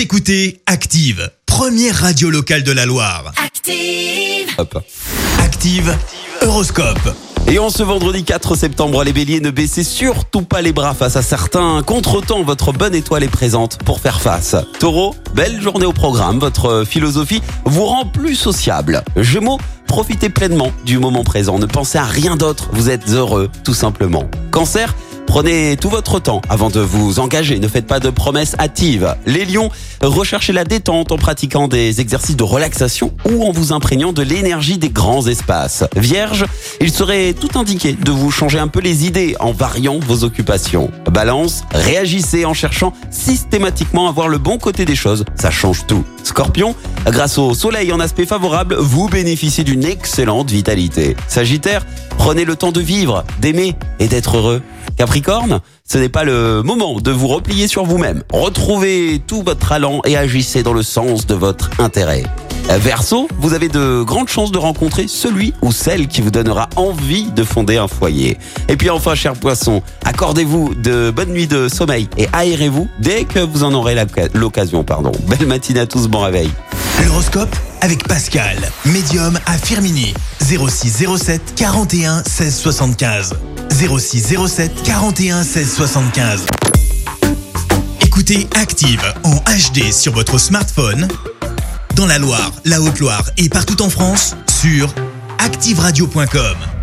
Vous écoutez Active, première radio locale de la Loire. Active. Hop. Active, Horoscope. Et en ce vendredi 4 septembre, les béliers, ne baissez surtout pas les bras face à certains. Contre-temps, votre bonne étoile est présente pour faire face. Taureau, belle journée au programme. Votre philosophie vous rend plus sociable. Gémeaux, profitez pleinement du moment présent. Ne pensez à rien d'autre. Vous êtes heureux, tout simplement. Cancer, Prenez tout votre temps avant de vous engager. Ne faites pas de promesses hâtives. Les lions, recherchez la détente en pratiquant des exercices de relaxation ou en vous imprégnant de l'énergie des grands espaces. Vierge, il serait tout indiqué de vous changer un peu les idées en variant vos occupations. Balance, réagissez en cherchant systématiquement à voir le bon côté des choses. Ça change tout. Scorpion, grâce au soleil en aspect favorable, vous bénéficiez d'une excellente vitalité. Sagittaire, prenez le temps de vivre, d'aimer et d'être heureux. Capricorne, ce n'est pas le moment de vous replier sur vous-même. Retrouvez tout votre talent et agissez dans le sens de votre intérêt. Verseau, vous avez de grandes chances de rencontrer celui ou celle qui vous donnera envie de fonder un foyer. Et puis enfin, cher poisson, accordez-vous de bonnes nuits de sommeil et aérez-vous dès que vous en aurez l'occasion. Pardon. Belle matinée à tous, bon réveil. L'horoscope? Avec Pascal, médium à Firmini. 06 07 41 16 75. 06 07 41 16 75. Écoutez Active en HD sur votre smartphone, dans la Loire, la Haute-Loire et partout en France, sur activeradio.com.